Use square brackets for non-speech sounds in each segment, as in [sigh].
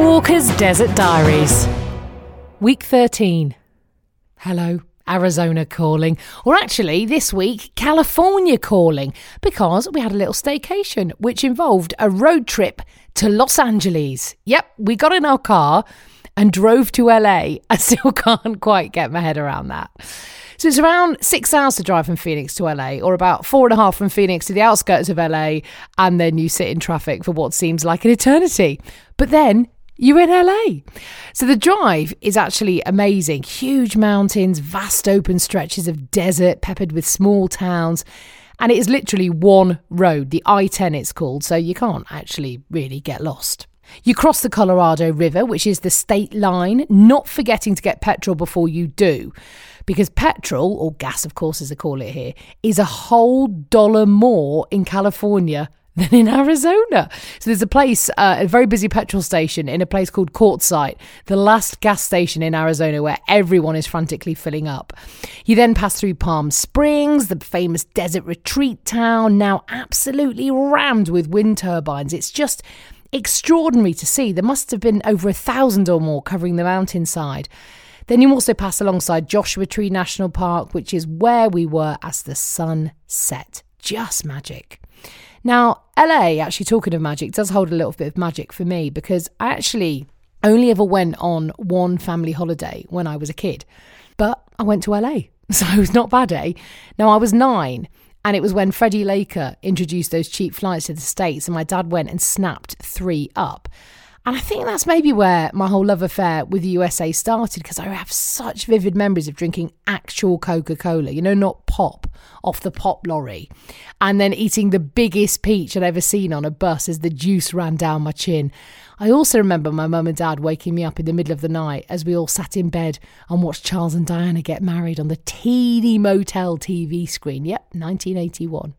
Walker's Desert Diaries. Week 13. Hello, Arizona calling. Or actually, this week, California calling, because we had a little staycation, which involved a road trip to Los Angeles. Yep, we got in our car and drove to LA. I still [laughs] can't quite get my head around that. So it's around six hours to drive from Phoenix to LA, or about four and a half from Phoenix to the outskirts of LA, and then you sit in traffic for what seems like an eternity. But then you're in LA. So the drive is actually amazing. Huge mountains, vast open stretches of desert peppered with small towns. And it is literally one road, the I 10 it's called, so you can't actually really get lost. You cross the Colorado River, which is the state line, not forgetting to get petrol before you do. Because petrol, or gas, of course, as they call it here, is a whole dollar more in California than in Arizona. So there's a place, uh, a very busy petrol station in a place called Quartzsite, the last gas station in Arizona where everyone is frantically filling up. You then pass through Palm Springs, the famous desert retreat town, now absolutely rammed with wind turbines. It's just extraordinary to see. There must have been over a thousand or more covering the mountainside. Then you also pass alongside Joshua Tree National Park, which is where we were as the sun set. Just magic. Now, LA, actually talking of magic, does hold a little bit of magic for me because I actually only ever went on one family holiday when I was a kid. But I went to LA, [laughs] so it was not bad, eh? Now, I was nine and it was when Freddie Laker introduced those cheap flights to the States, and my dad went and snapped three up. And I think that's maybe where my whole love affair with the USA started because I have such vivid memories of drinking actual Coca Cola, you know, not pop off the pop lorry, and then eating the biggest peach I'd ever seen on a bus as the juice ran down my chin. I also remember my mum and dad waking me up in the middle of the night as we all sat in bed and watched Charles and Diana get married on the teeny motel TV screen. Yep, 1981.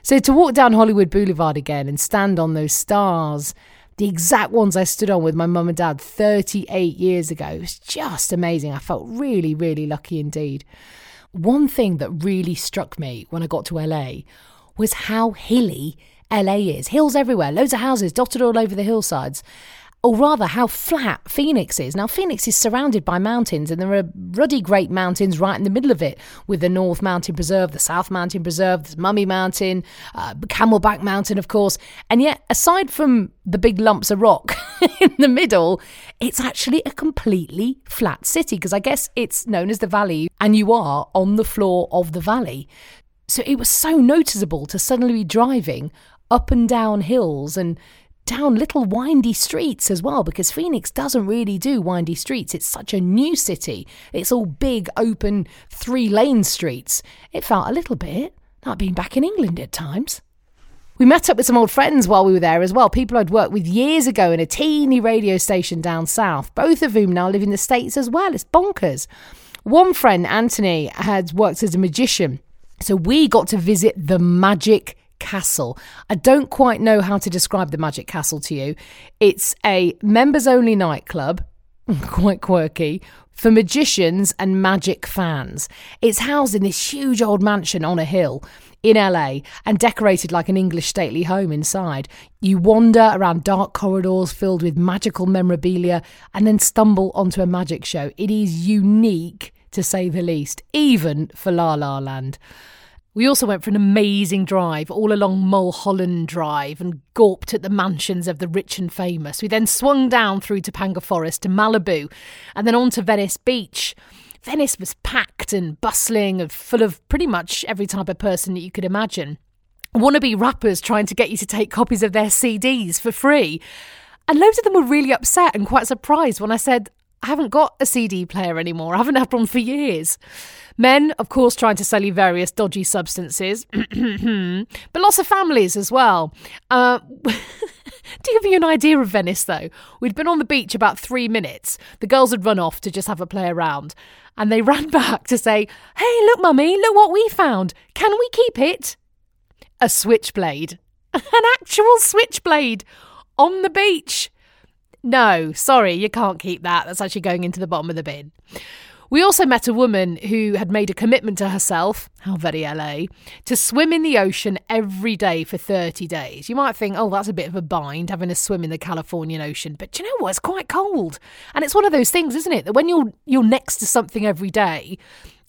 So to walk down Hollywood Boulevard again and stand on those stars the exact ones I stood on with my mum and dad 38 years ago. It was just amazing. I felt really, really lucky indeed. One thing that really struck me when I got to LA was how hilly LA is. Hills everywhere, loads of houses dotted all over the hillsides or rather how flat Phoenix is. Now, Phoenix is surrounded by mountains, and there are ruddy great mountains right in the middle of it, with the North Mountain Preserve, the South Mountain Preserve, the Mummy Mountain, uh, Camelback Mountain, of course. And yet, aside from the big lumps of rock [laughs] in the middle, it's actually a completely flat city, because I guess it's known as the Valley, and you are on the floor of the valley. So it was so noticeable to suddenly be driving up and down hills and down little windy streets as well because Phoenix doesn't really do windy streets. It's such a new city. It's all big, open, three lane streets. It felt a little bit like being back in England at times. We met up with some old friends while we were there as well, people I'd worked with years ago in a teeny radio station down south, both of whom now live in the States as well. It's bonkers. One friend, Anthony, had worked as a magician. So we got to visit the Magic Castle. I don't quite know how to describe the Magic Castle to you. It's a members only nightclub, [laughs] quite quirky, for magicians and magic fans. It's housed in this huge old mansion on a hill in LA and decorated like an English stately home inside. You wander around dark corridors filled with magical memorabilia and then stumble onto a magic show. It is unique to say the least, even for La La Land. We also went for an amazing drive all along Mulholland Drive and gawped at the mansions of the rich and famous. We then swung down through Topanga Forest to Malibu and then on to Venice Beach. Venice was packed and bustling and full of pretty much every type of person that you could imagine. Wannabe rappers trying to get you to take copies of their CDs for free. And loads of them were really upset and quite surprised when I said, I haven't got a CD player anymore. I haven't had one for years. Men, of course, trying to sell you various dodgy substances, [clears throat] but lots of families as well. Uh, [laughs] to give you an idea of Venice, though, we'd been on the beach about three minutes. The girls had run off to just have a play around, and they [laughs] ran back to say, Hey, look, mummy, look what we found. Can we keep it? A switchblade. [laughs] An actual switchblade on the beach. No, sorry, you can't keep that. That's actually going into the bottom of the bin. We also met a woman who had made a commitment to herself, how very LA, to swim in the ocean every day for 30 days. You might think, oh, that's a bit of a bind having a swim in the Californian Ocean, but you know what? It's quite cold. And it's one of those things, isn't it? That when you're you're next to something every day,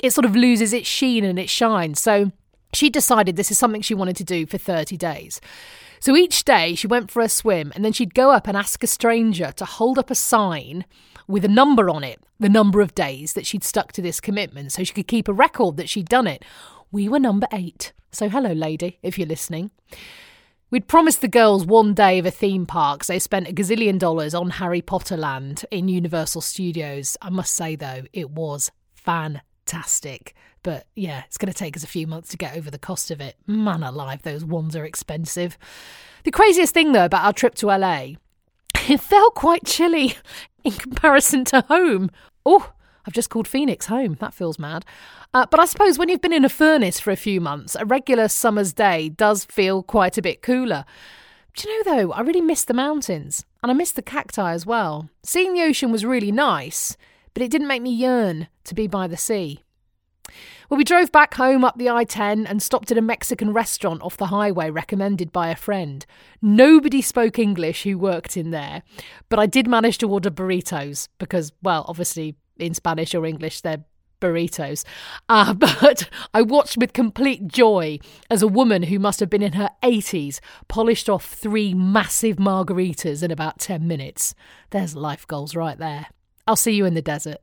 it sort of loses its sheen and its shine. So she decided this is something she wanted to do for 30 days. So each day she went for a swim and then she'd go up and ask a stranger to hold up a sign with a number on it, the number of days that she'd stuck to this commitment, so she could keep a record that she'd done it. We were number eight. So, hello, lady, if you're listening. We'd promised the girls one day of a theme park, so they spent a gazillion dollars on Harry Potter Land in Universal Studios. I must say, though, it was fantastic. But yeah, it's going to take us a few months to get over the cost of it. Man alive, those ones are expensive. The craziest thing, though, about our trip to LA it felt quite chilly [laughs] in comparison to home. Oh, I've just called Phoenix home. That feels mad. Uh, but I suppose when you've been in a furnace for a few months, a regular summer's day does feel quite a bit cooler. Do you know, though, I really miss the mountains and I miss the cacti as well. Seeing the ocean was really nice, but it didn't make me yearn to be by the sea. Well, we drove back home up the I 10 and stopped at a Mexican restaurant off the highway recommended by a friend. Nobody spoke English who worked in there, but I did manage to order burritos because, well, obviously in Spanish or English, they're burritos. Uh, [laughs] but I watched with complete joy as a woman who must have been in her 80s polished off three massive margaritas in about 10 minutes. There's life goals right there. I'll see you in the desert.